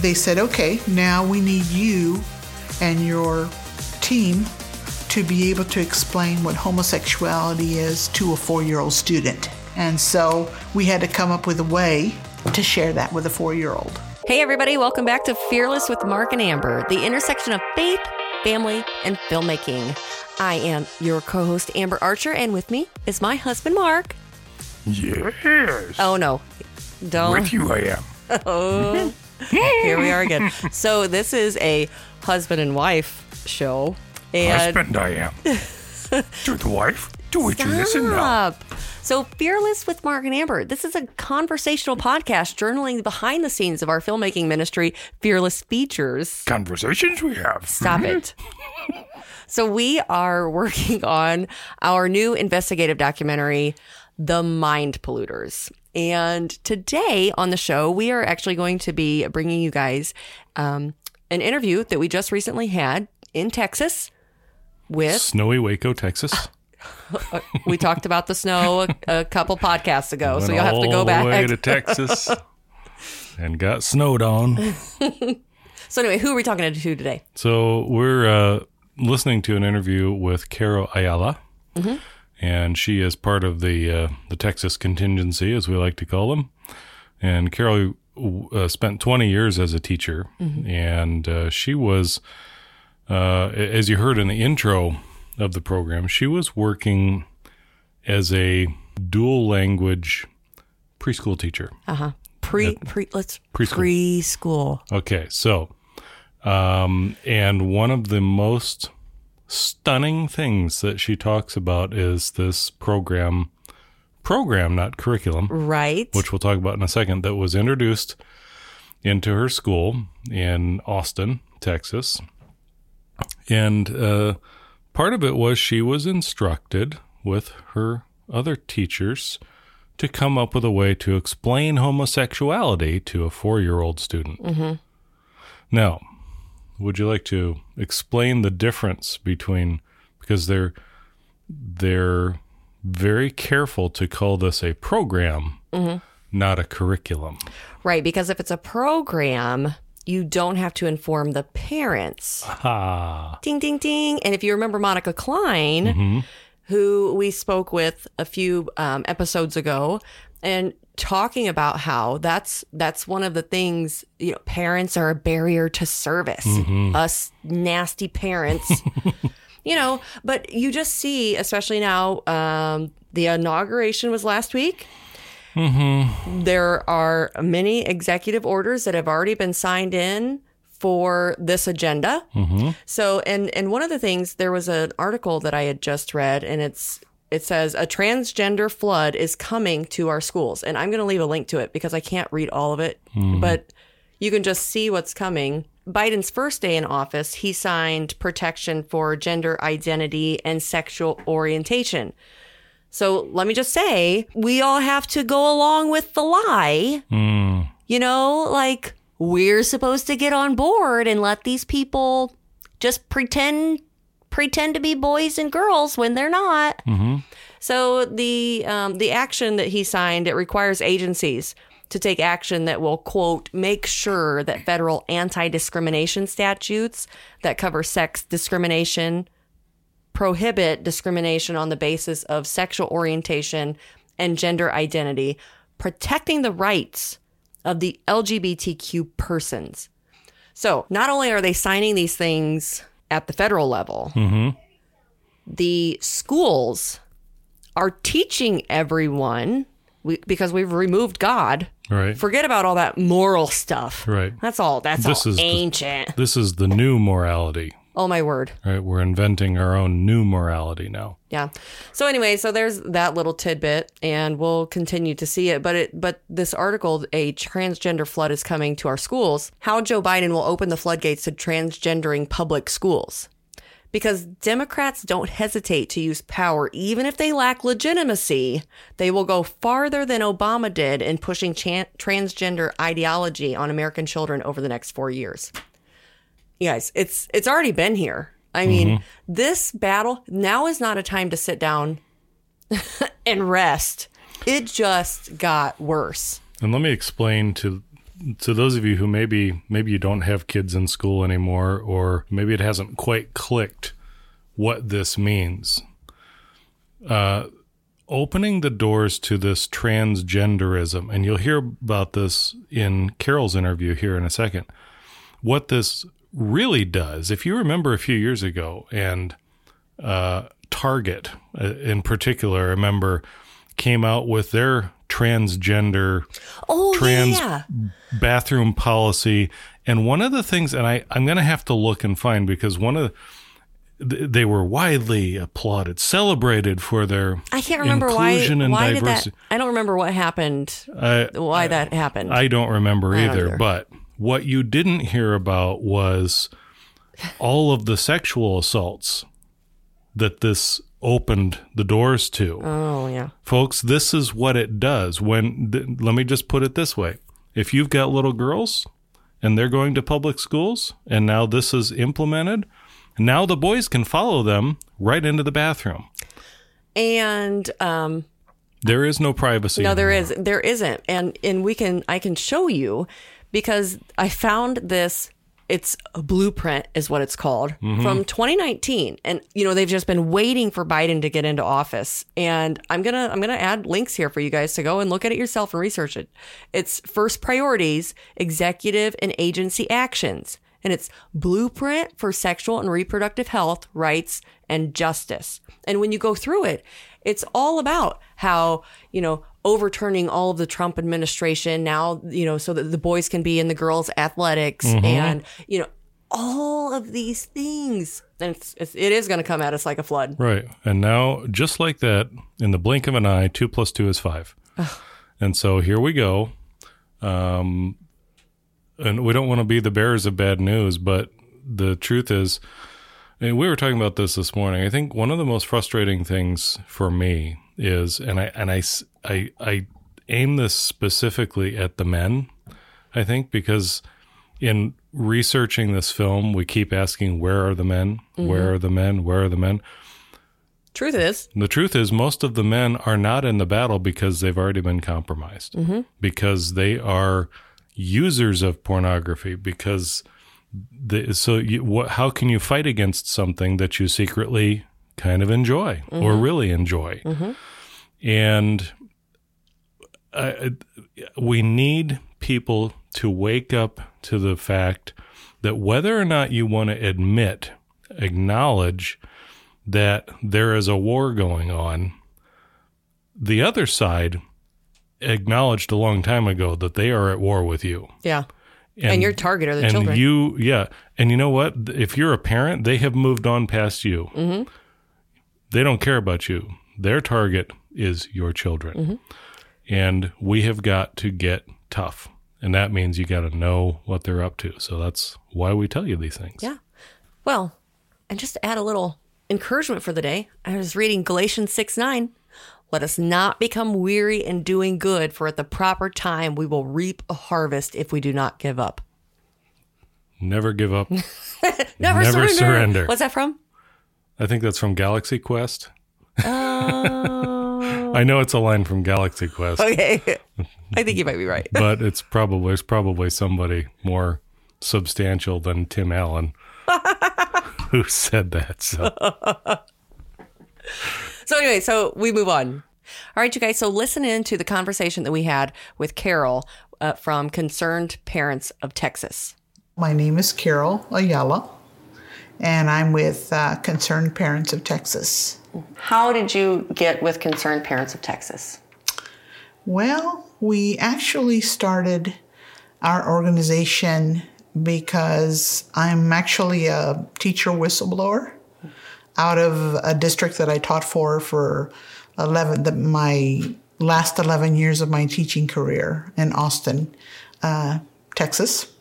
they said, okay, now we need you and your team to be able to explain what homosexuality is to a four year old student. And so we had to come up with a way to share that with a four year old. Hey, everybody, welcome back to Fearless with Mark and Amber, the intersection of faith, family, and filmmaking. I am your co host, Amber Archer, and with me is my husband, Mark. Yes. Oh, no. Don't. With you I am. Oh, here we are again. So, this is a husband and wife show. And Husband I am. to the wife. To it you listen now. Stop. So, Fearless with Mark and Amber. This is a conversational podcast journaling behind the scenes of our filmmaking ministry, Fearless Features. Conversations we have. Stop mm-hmm. it. So, we are working on our new investigative documentary, The Mind Polluters. And today on the show, we are actually going to be bringing you guys um, an interview that we just recently had in Texas with Snowy Waco, Texas. we talked about the snow a, a couple podcasts ago, so you'll have to go back. way to Texas and got snowed on. So anyway, who are we talking to today? So we're uh, listening to an interview with Carol Ayala, Mm-hmm. And she is part of the uh, the Texas contingency, as we like to call them. And Carol uh, spent 20 years as a teacher, Mm-hmm. and uh, she was, uh, as you heard in the intro of the program, she was working as a dual language preschool teacher. Uh huh. Pre pre let's Preschool. preschool. Okay, so, um, and one of the most stunning things that she talks about is this program, program, not curriculum, Right. which we'll talk about in a second, that was introduced into her school in Austin, Texas. And uh, part of it was she was instructed with her other teachers to come up with a way to explain homosexuality to a four year old student. Now, would you like to explain the difference between because they're they're very careful to call this a program, not a curriculum. right, because if it's a program, you don't have to inform the parents. Ah, Ding ding ding. And if you remember Monica Klein, who we spoke with a few um, episodes ago, and talking about how that's that's one of the things you know parents are a barrier to service. Us nasty parents. You know but you just see especially now um, the inauguration was last week. Mm-hmm. there are many executive orders that have already been signed in for this agenda. So, and and one of the things there was an article that I had just read, and it's it says a transgender flood is coming to our schools, and I'm going to leave a link to it because I can't read all of it, hmm. but you can just see what's coming. Biden's first day in office, he signed protection for gender identity and sexual orientation. So let me just say, we all have to go along with the lie. Hmm. You know, like we're supposed to get on board and let these people just pretend pretend to be boys and girls when they're not. So the um, the action that he signed it requires agencies to take action that will quote make sure that federal anti-discrimination statutes that cover sex discrimination prohibit discrimination on the basis of sexual orientation and gender identity, protecting the rights of the LGBTQ persons. So, not only are they signing these things at the federal level, mm-hmm. the schools are teaching everyone we, because we've removed God. right. Forget about all that moral stuff. Right. That's all. That's This all is the- ancient. This is the new morality. Oh my word. Right. We're inventing our own new morality now. Yeah. So anyway, so there's that little tidbit, and we'll continue to see it. But it, but this article, a transgender flood is coming to our schools. How Joe Biden will open the floodgates to transgendering public schools, because Democrats don't hesitate to use power, even if they lack legitimacy. They will go farther than Obama did in pushing transgender ideology on American children over the next four years you guys, it's it's already been here. I mean, this battle now is not a time to sit down and rest. It just got worse. And let me explain to to those of you who maybe maybe you don't have kids in school anymore, or maybe it hasn't quite clicked what this means. Uh, opening the doors to this transgenderism, and you'll hear about this in Carol's interview here in a second. What this really does, if you remember a few years ago, and uh, Target uh, in particular, I remember came out with their transgender Oh trans yeah. bathroom policy. And one of the things, and I, I'm going to have to look and find because one of the, they were widely applauded, celebrated for their I can't remember why. and Why did that? I don't remember what happened. I, Why that happened. I don't remember I don't either, either. But what you didn't hear about was all of the sexual assaults that this opened the doors to. oh yeah. Folks, this is what it does. When th- let me just put it this way. If you've got little girls and they're going to public schools and now this is implemented, now the boys can follow them right into the bathroom. And um, There is no privacy. No, there anymore. is there isn't, and and we can I can show you because I found this. It's a blueprint, is what it's called, mm-hmm. from 2019, and you know they've just been waiting for Biden to get into office. And I'm gonna I'm gonna add links here for you guys to go and look at it yourself and research it. It's first priorities, executive and agency actions, and it's blueprint for sexual and reproductive health, rights, and justice. And when you go through it, it's all about how, you know, overturning all of the Trump administration now, you know, so that the boys can be in the girls' athletics and, you know, all of these things. And it's, it's, it is going to come at us like a flood. Right. And now, just like that, in the blink of an eye, two plus two is five. and so here we go. Um, and we don't want to be the bearers of bad news, but the truth is, and we were talking about this this morning. I think one of the most frustrating things for me is, and I and I I I aim this specifically at the men. I think because in researching this film, we keep asking, "Where are the men? Where mm-hmm. are the men? Where are the men?" Truth is, The truth is, most of the men are not in the battle because they've already been compromised, mm-hmm. because they are users of pornography. Because the, so, you, what, how can you fight against something that you secretly kind of enjoy or mm-hmm. really enjoy? And We need people to wake up to the fact that whether or not you want to admit, acknowledge that there is a war going on, the other side acknowledged a long time ago that they are at war with you. yeah. And, your target are the and children. you, yeah. And you know what? If you're a parent, they have moved on past you. Mm-hmm. They don't care about you. Their target is your children. Mm-hmm. And we have got to get tough. And that means you got to know what they're up to. So that's why we tell you these things. Yeah. Well, and just to add a little encouragement for the day, I was reading Galatians 6 9. Let us not become weary in doing good, for at the proper time we will reap a harvest if we do not give up. Never give up. Never, Never surrender. surrender. What's that from? I think that's from Galaxy Quest. Oh. I know it's a line from Galaxy Quest, okay. I think you might be right. but it's probably it's probably somebody more substantial than Tim Allen who said that. So So anyway, so we move on. All right, you guys. So listen in to the conversation that we had with Carol uh, from Concerned Parents of Texas. My name is Carol Ayala, and I'm with uh, Concerned Parents of Texas. How did you get with Concerned Parents of Texas? Well, we actually started our organization because I'm actually a teacher whistleblower out of a district that I taught for for 11 the, my last 11 years of my teaching career in Austin, uh, Texas.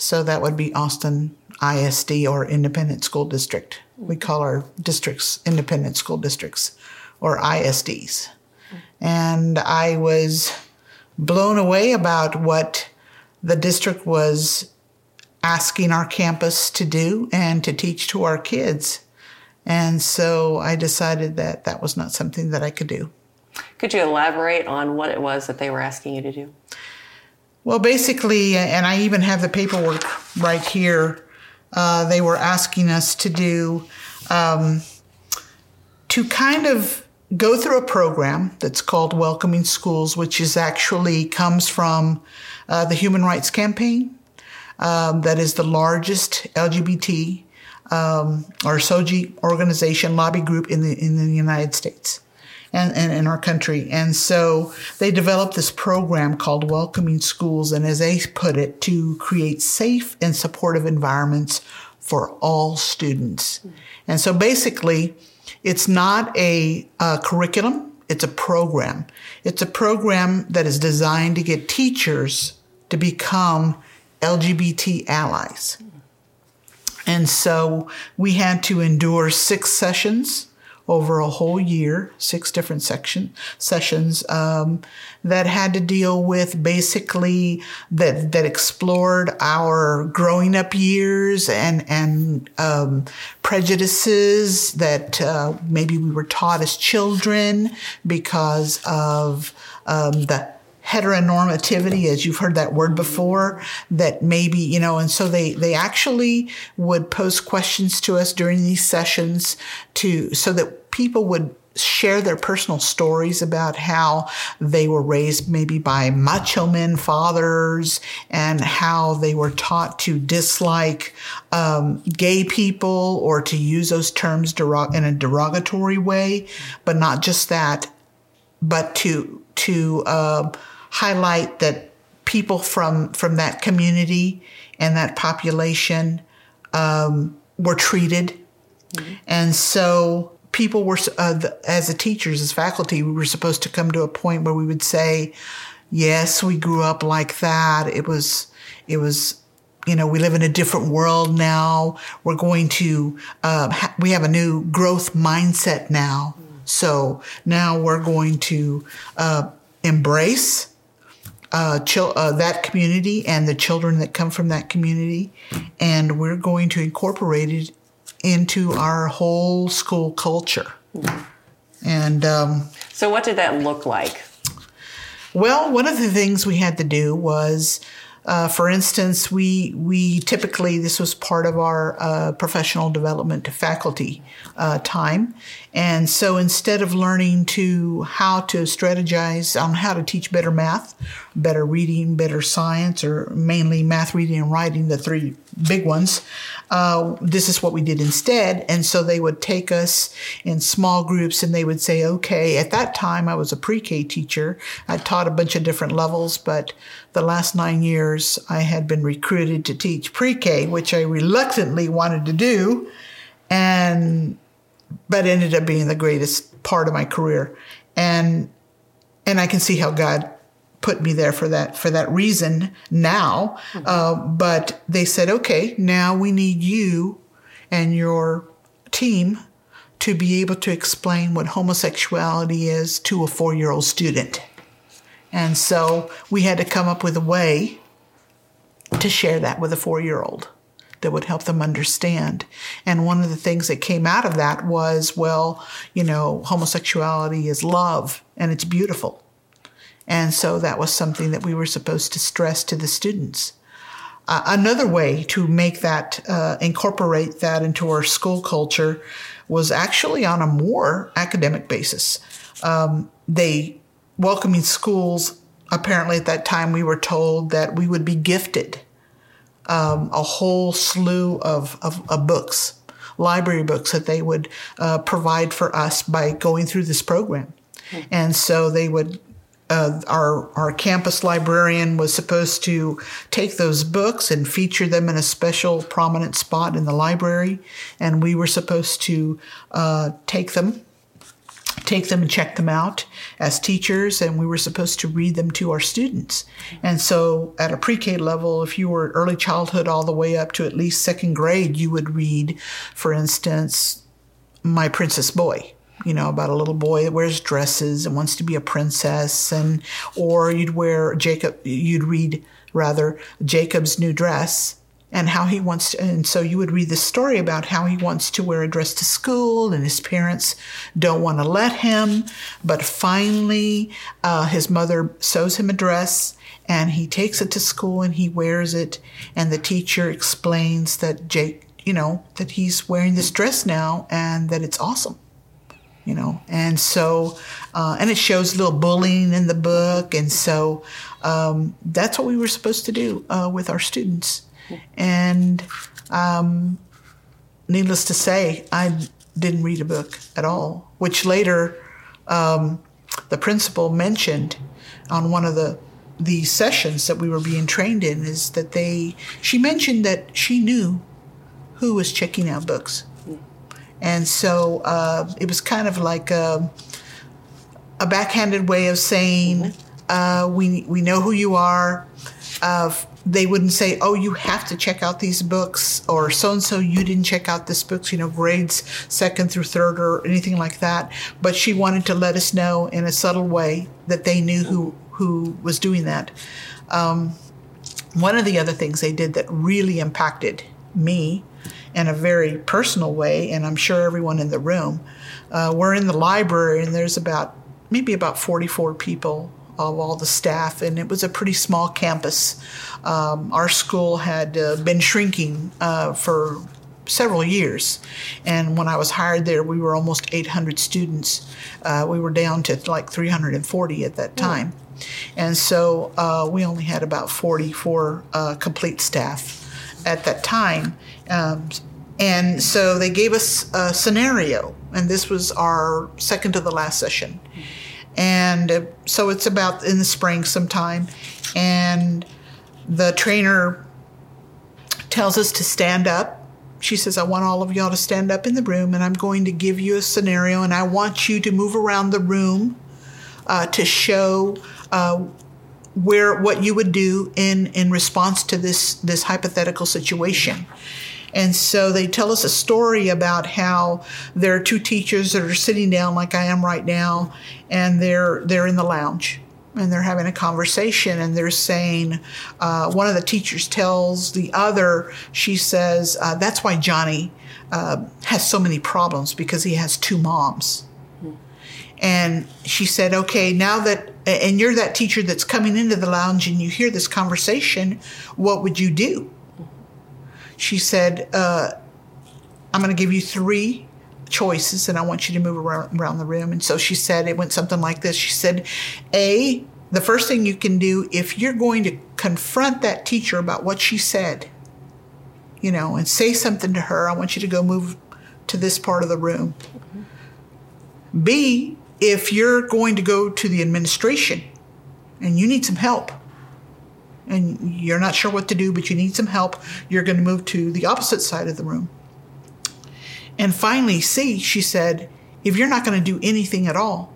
So that would be Austin ISD or Independent School District. We call our districts Independent School Districts or ISDs. And I was blown away about what the district was asking our campus to do and to teach to our kids. And so I decided that that was not something that I could do. Could you elaborate on what it was that they were asking you to do? Well, basically, and I even have the paperwork right here. Uh, they were asking us to do um, to kind of go through a program that's called Welcoming Schools, which is actually comes from uh, the Human Rights Campaign. Um, that is the largest LGBT um, or SOGI organization lobby group in the in the United States and, and in our country. And so they developed this program called Welcoming Schools, and as they put it, to create safe and supportive environments for all students. And so basically, it's not a, a curriculum, it's a program. It's a program that is designed to get teachers to become LGBT allies. And so we had to endure six sessions over a whole year, six different section sessions um, that had to deal with basically that that explored our growing up years and and um, prejudices that uh, maybe we were taught as children because of um, the heteronormativity, as you've heard that word before, that maybe, you know, and so they, they actually would pose questions to us during these sessions to, so that people would share their personal stories about how they were raised maybe by macho men fathers and how they were taught to dislike um, gay people or to use those terms derog- in a derogatory way but not just that but to to uh, highlight that people from from that community and that population um, were treated, mm-hmm. and so people were uh, the, as the teachers, as faculty, we were supposed to come to a point where we would say, "Yes, we grew up like that. It was it was." You know, we live in a different world now. We're going to, uh, ha- we have a new growth mindset now. Mm. So now we're going to uh, embrace uh, chil- uh, that community and the children that come from that community, and we're going to incorporate it into our whole school culture. And um, so, what did that look like? Well, one of the things we had to do was uh, for instance, we we typically this was part of our uh, professional development to faculty uh, time, and so instead of learning to how to strategize on how to teach better math, better reading, better science, or mainly math, reading, and writing, the three big ones, uh, this is what we did instead. And so they would take us in small groups and they would say, okay, at that time I was a pre K teacher. I taught a bunch of different levels, but the last nine years I had been recruited to teach pre K, which I reluctantly wanted to do. And, but ended up being the greatest part of my career. And, and I can see how God put me there for that for that reason now. Mm-hmm. Uh, but they said, okay, now we need you and your team to be able to explain what homosexuality is to a four year old student. And so we had to come up with a way to share that with a four year old that would help them understand. And one of the things that came out of that was, well, you know, homosexuality is love and it's beautiful. And so that was something that we were supposed to stress to the students. Uh, another way to make that, uh, incorporate that into our school culture was actually on a more academic basis. Um, they, welcoming schools, apparently at that time we were told that we would be gifted um, a whole slew of, of, of, books, library books that they would uh, provide for us by going through this program. Hmm. And so they would uh, our our campus librarian was supposed to take those books and feature them in a special prominent spot in the library, and we were supposed to uh, take them, take them and check them out as teachers, and we were supposed to read them to our students. And so, at a pre-K level, if you were early childhood all the way up to at least second grade, you would read, for instance, My Princess Boy you know, about a little boy that wears dresses and wants to be a princess, and or you'd wear Jacob, you'd read rather Jacob's new dress, and how he wants to, and so you would read the story about how he wants to wear a dress to school and his parents don't want to let him but finally uh, his mother sews him a dress and he takes it to school and he wears it and the teacher explains that jake you know that he's wearing this dress now and that it's awesome you know and so uh, and it shows a little bullying in the book and so um, that's what we were supposed to do uh, with our students and um, needless to say, I didn't read a book at all, which later um, the principal mentioned on one of the the sessions that we were being trained in is that they she mentioned that she knew who was checking out books. And so uh, it was kind of like a, a backhanded way of saying uh, we we know who you are uh, they wouldn't say, "Oh, you have to check out these books," or "So and so, you didn't check out this books." You know, grades second through third or anything like that. But she wanted to let us know in a subtle way that they knew who who was doing that. Um, one of the other things they did that really impacted me in a very personal way, and I'm sure everyone in the room. Uh, we're in the library, and there's about maybe about 44 people of all the staff, and it was a pretty small campus. Um, our school had uh, been shrinking uh, for several years, and when I was hired there, we were almost 800 students. Uh, we were down to like 340 at that time, and so uh, we only had about 44 uh, complete staff at that time. Um, and so they gave us a scenario, and this was our second to the last session and uh, so it's about in the spring sometime. And the trainer tells us to stand up. She says i want all of y'all to stand up in the room and i'm going to give you a scenario and i want you to move around the room uh, to show uh, where what you would do in in response to this this hypothetical situation. And so they tell us a story about how there are two teachers that are sitting down like I am right now, and they're they're in the lounge and they're having a conversation and they're saying uh, one of the teachers tells the other she says uh, that's why johnny uh, has so many problems because he has two moms. And she said okay now that and you're that teacher that's coming into the lounge and you hear this conversation what would you do? She said, uh, I'm going to give you three choices and I want you to move around, around the room. And so she said, it went something like this. She said, A, the first thing you can do if you're going to confront that teacher about what she said, you know, and say something to her, I want you to go move to this part of the room. Mm-hmm. B, if you're going to go to the administration and you need some help, and you're not sure what to do, but you need some help, you're going to move to the opposite side of the room. And finally, C, she said, if you're not going to do anything at all,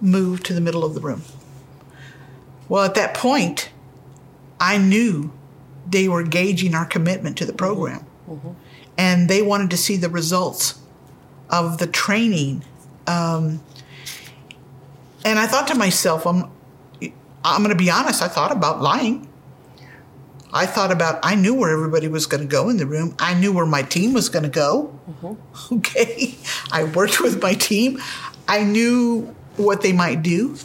move to the middle of the room. Well, at that point, I knew they were gauging our commitment to the program. Mm-hmm. And they wanted to see the results of the training. Um, and I thought to myself, I'm, I'm going to be honest, I thought about lying. I thought about, I knew where everybody was going to go in the room. I knew where my team was going to go. Mm-hmm. Okay. I worked with my team. I knew what they might do.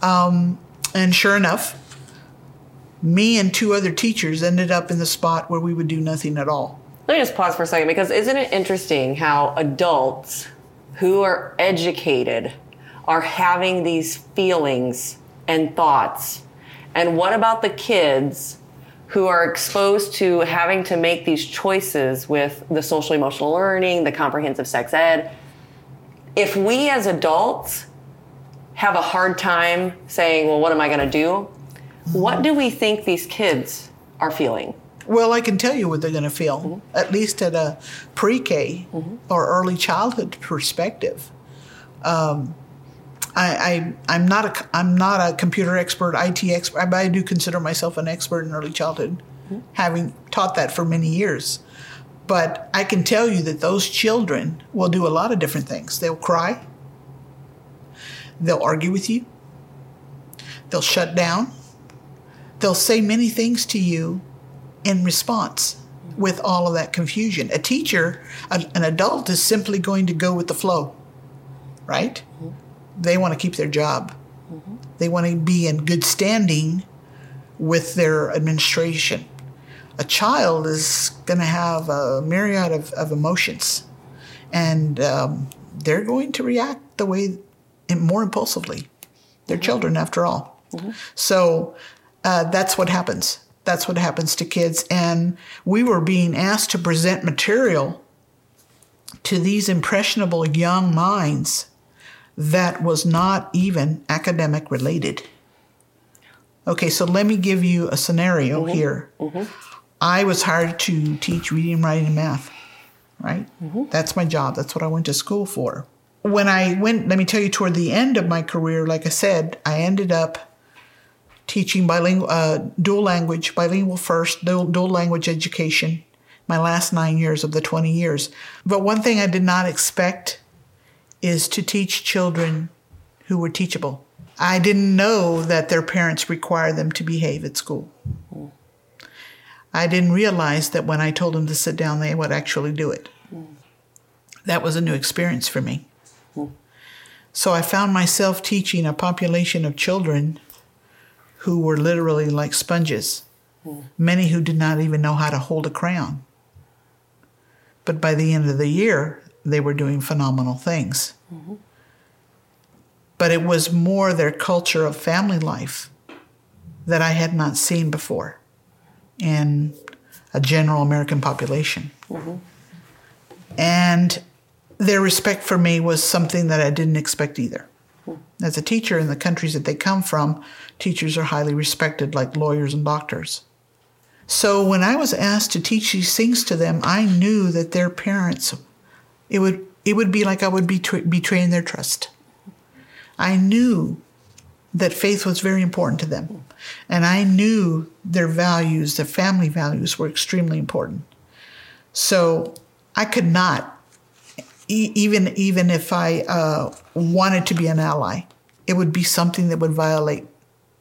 Um, and sure enough, me and two other teachers ended up in the spot where we would do nothing at all. Let me just pause for a second because isn't it interesting how adults who are educated are having these feelings and thoughts. And what about the kids who are exposed to having to make these choices with the social emotional learning, the comprehensive sex ed? If we as adults have a hard time saying, well, what am I going to do? What do we think these kids are feeling? Well, I can tell you what they're going to feel, mm-hmm. at least at a pre K mm-hmm. or early childhood perspective. Um, I, I am not a I'm not a computer expert, IT expert, but I do consider myself an expert in early childhood, mm-hmm. having taught that for many years. But I can tell you that those children will do a lot of different things. They'll cry. They'll argue with you. They'll shut down. They'll say many things to you in response with all of that confusion. A teacher, an adult, is simply going to go with the flow, right? They want to keep their job. They want to be in good standing with their administration. A child is going to have a myriad of, of emotions, and um, they're going to react the way more impulsively. They're children, after all. So uh, that's what happens. That's what happens to kids. And we were being asked to present material to these impressionable young minds that was not even academic related. Okay, so let me give you a scenario mm-hmm. here. Mm-hmm. I was hired to teach reading, writing, and math, right? Mm-hmm. That's my job. That's what I went to school for. When I went, let me tell you, toward the end of my career, like I said, I ended up teaching bilingual, uh, dual language, bilingual first, dual, dual language education, my last nine years of the 20 years. But one thing I did not expect is to teach children who were teachable. I didn't know that their parents required them to behave at school. I didn't realize that when I told them to sit down, they would actually do it. That was a new experience for me. So I found myself teaching a population of children who were literally like sponges, many who did not even know how to hold a crayon. But by the end of the year, they were doing phenomenal things. Mm-hmm. But it was more their culture of family life that I had not seen before in a general American population. Mm-hmm. And their respect for me was something that I didn't expect either. Hmm. As a teacher in the countries that they come from, teachers are highly respected like lawyers and doctors. So when I was asked to teach these things to them, I knew that their parents, it would it would be like I would be betray, betraying their trust. I knew that faith was very important to them, and I knew their values, their family values, were extremely important. So I could not, e- even even if I uh, wanted to be an ally, it would be something that would violate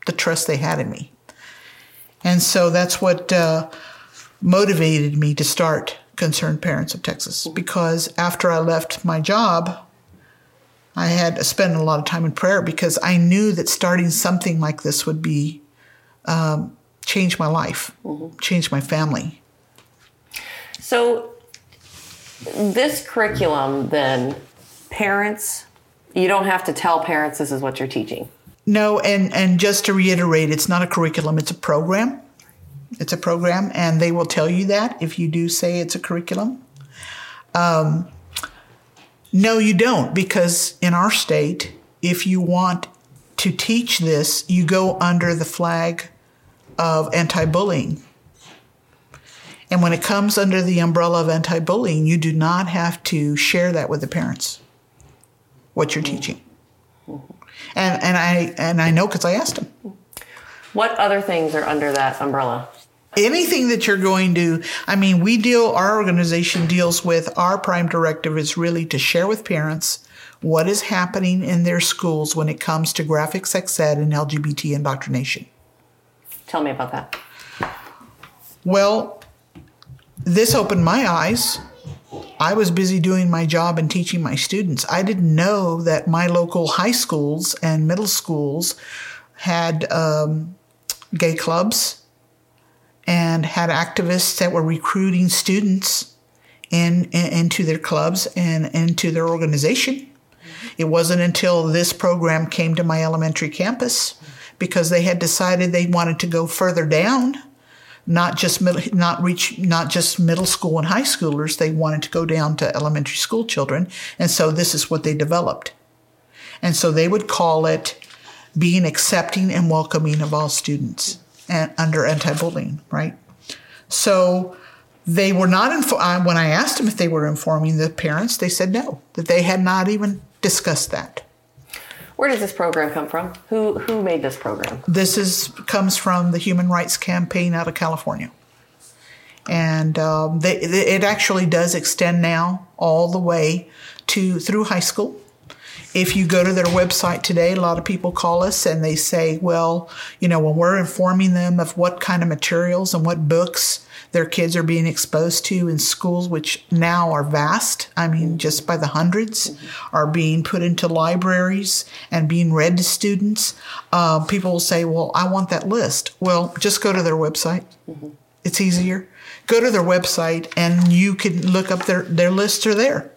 the trust they had in me. And so that's what uh, motivated me to start Concerned Parents of Texas. Because after I left my job, I had to spend a lot of time in prayer because I knew that starting something like this would be um, change my life, change my family. So, this curriculum, then, parents, you don't have to tell parents this is what you're teaching. No, and and just to reiterate, it's not a curriculum; it's a program. It's a program, and they will tell you that if you do say it's a curriculum. Um, no, you don't, because in our state, if you want to teach this, you go under the flag of anti-bullying. And when it comes under the umbrella of anti-bullying, you do not have to share that with the parents. What you're teaching. And and I and I know because I asked them. What other things are under that umbrella? Anything that you're going to, I mean, we deal. Our organization deals with our prime directive is really to share with parents what is happening in their schools when it comes to graphic sex ed and LGBT indoctrination. Tell me about that. Well, this opened my eyes. I was busy doing my job and teaching my students. I didn't know that my local high schools and middle schools had um, gay clubs and had activists that were recruiting students in, in- into their clubs and into their organization. It wasn't until this program came to my elementary campus because they had decided they wanted to go further down not just middle, not reach, not just middle school and high schoolers. They wanted to go down to elementary school children, and so this is what they developed. And so they would call it being accepting and welcoming of all students and under anti-bullying, right? So they were not info- uh, when I asked them if they were informing the parents, they said no, that they had not even discussed that. Where does this program come from? Who who made this program? This is comes from the Human Rights Campaign out of California, and um, they, it actually does extend now all the way to through high school. If you go to their website today, a lot of people call us and they say, well, you know, when we're informing them of what kind of materials and what books their kids are being exposed to in schools, which now are vast. I mean, just by the 100s are being put into libraries and being read to students. Uh, people will say, Well, I want that list. Well, just go to their website. It's easier. Go to their website and you can look up their, their lists are there.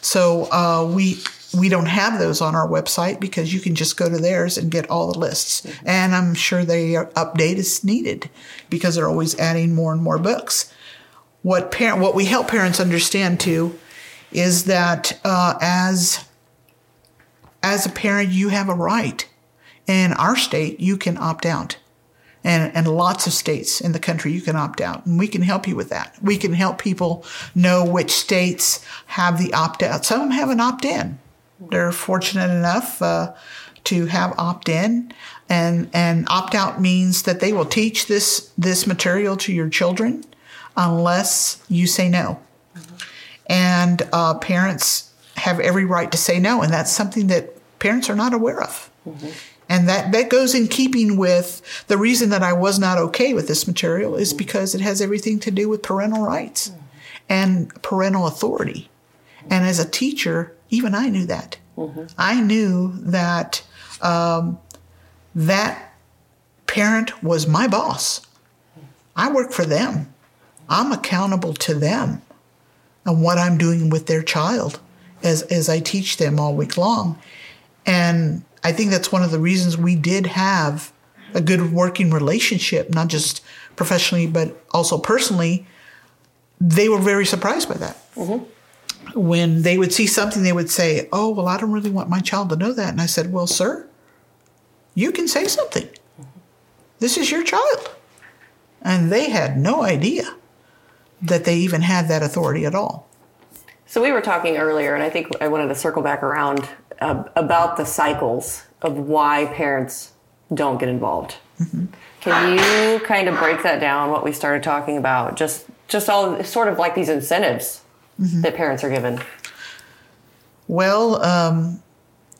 So uh, we we don't have those on our website because you can just go to theirs and get all the lists. And I'm sure they update as needed because they're always adding more and more books. What parent what we help parents understand too is that uh, as as a parent you have a right. In our state, you can opt out and, and lots of states in the country you can opt out and we can help you with that we can help people know which states have the opt out some have an opt in they're fortunate enough uh, to have opt in and and opt out means that they will teach this this material to your children unless you say no. And uh, parents have every right to say no and that's something that parents are not aware of. And that, that goes in keeping with the reason that I was not okay with this material is because it has everything to do with parental rights and parental authority. And as a teacher, even I knew that. I knew that um, that parent was my boss. I work for them. I'm accountable to them and what I'm doing with their child as, as I teach them all week long. And I think that's one of the reasons we did have a good working relationship, not just professionally, but also personally. They were very surprised by that. When they would see something, they would say, Oh, well, I don't really want my child to know that. And I said, Well, sir, you can say something. This is your child. And they had no idea that they even had that authority at all. So we were talking earlier, and I think I wanted to circle back around uh, about the cycles of why parents don't get involved. Can you kind of break that down? What we started talking about, just just all sort of like these incentives that parents are given. Well, um,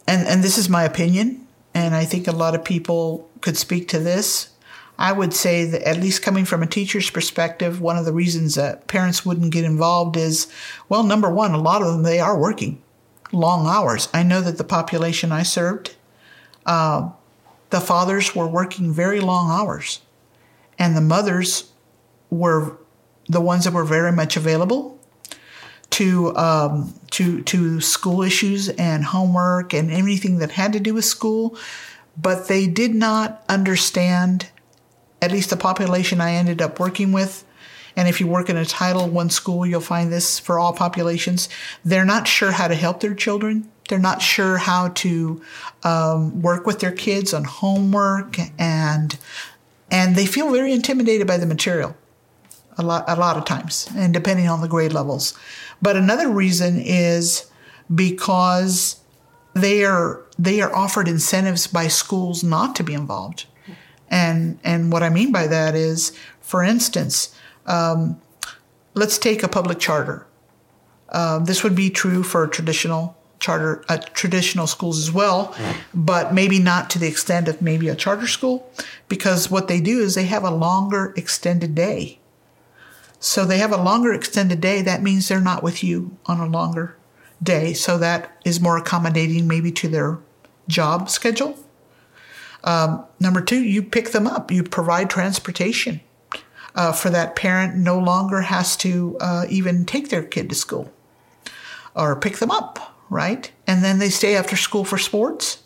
and and this is my opinion, and I think a lot of people could speak to this. I would say that at least coming from a teacher's perspective, one of the reasons that parents wouldn't get involved is, well, number one, a lot of them they are working long hours. I know that the population I served, uh, the fathers were working very long hours, and the mothers were the ones that were very much available to um, to to school issues and homework and anything that had to do with school, but they did not understand. At least the population I ended up working with, and if you work in a Title One school, you'll find this for all populations. They're not sure how to help their children. They're not sure how to um, work with their kids on homework, and and they feel very intimidated by the material a lot a lot of times and depending on the grade levels but another reason is because they are they are offered incentives by schools not to be involved. And and what i mean by that is for instance um, let's take a public charter. Uh, this would be true for traditional charter uh, traditional schools as well but maybe not to the extent of maybe a charter school because what they do is they have a longer extended day so they have a longer extended day. That means they're not with you on a longer day. So that is more accommodating maybe to their job schedule. Um, number two, you pick them up. You provide transportation uh, for that parent. No longer has to uh, even take their kid to school or pick them up, right? And then they stay after school for sports.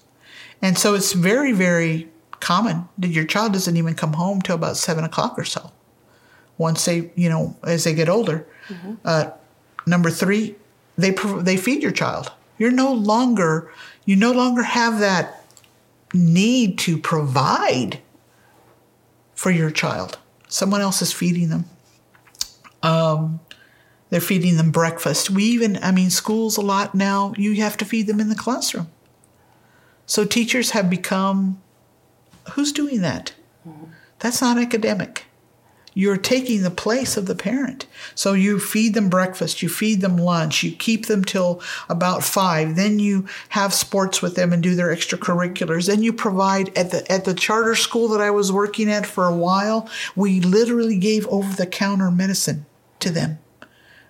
And so it's very, very common that your child doesn't even come home till about seven o'clock or so once they, you know, as they get older. Uh, number three, they they feed your child. You're no longer you no longer have that need to provide for your child. Someone else is feeding them. Um, they're feeding them breakfast. We even, I mean, schools a lot now. You have to feed them in the classroom. So teachers have become. Who's doing that? That's not academic you're taking the place of the parent. So you feed them breakfast, you feed them lunch, you keep them till about five. Then you have sports with them and do their extracurriculars. Then you provide at the at the charter school that I was working at for a while. We literally gave over the counter medicine to them.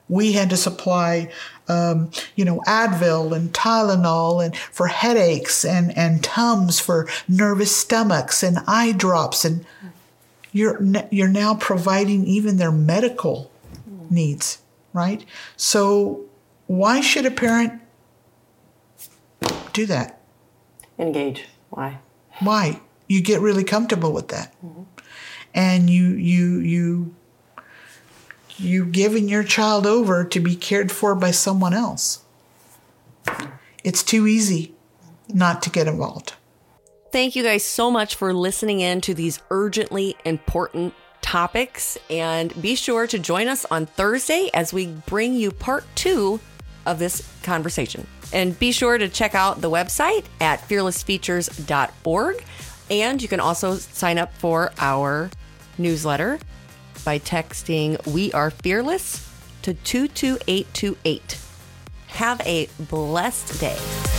We had to supply, um, you know, Advil and Tylenol and for headaches and and Tums for nervous stomachs and eye drops and you're you're now providing even their medical needs, right? So why should a parent do that? Engage. Why? Why? You get really comfortable with that. Mm-hmm. And you you you you giving your child over to be cared for by someone else. It's too easy not to get involved. Thank you guys so much for listening in to these urgently important topics. And be sure to join us on Thursday as we bring you part two of this conversation. And be sure to check out the website at fearlessfeatures.org. And you can also sign up for our newsletter by texting We Are Fearless to 22828. Have a blessed day.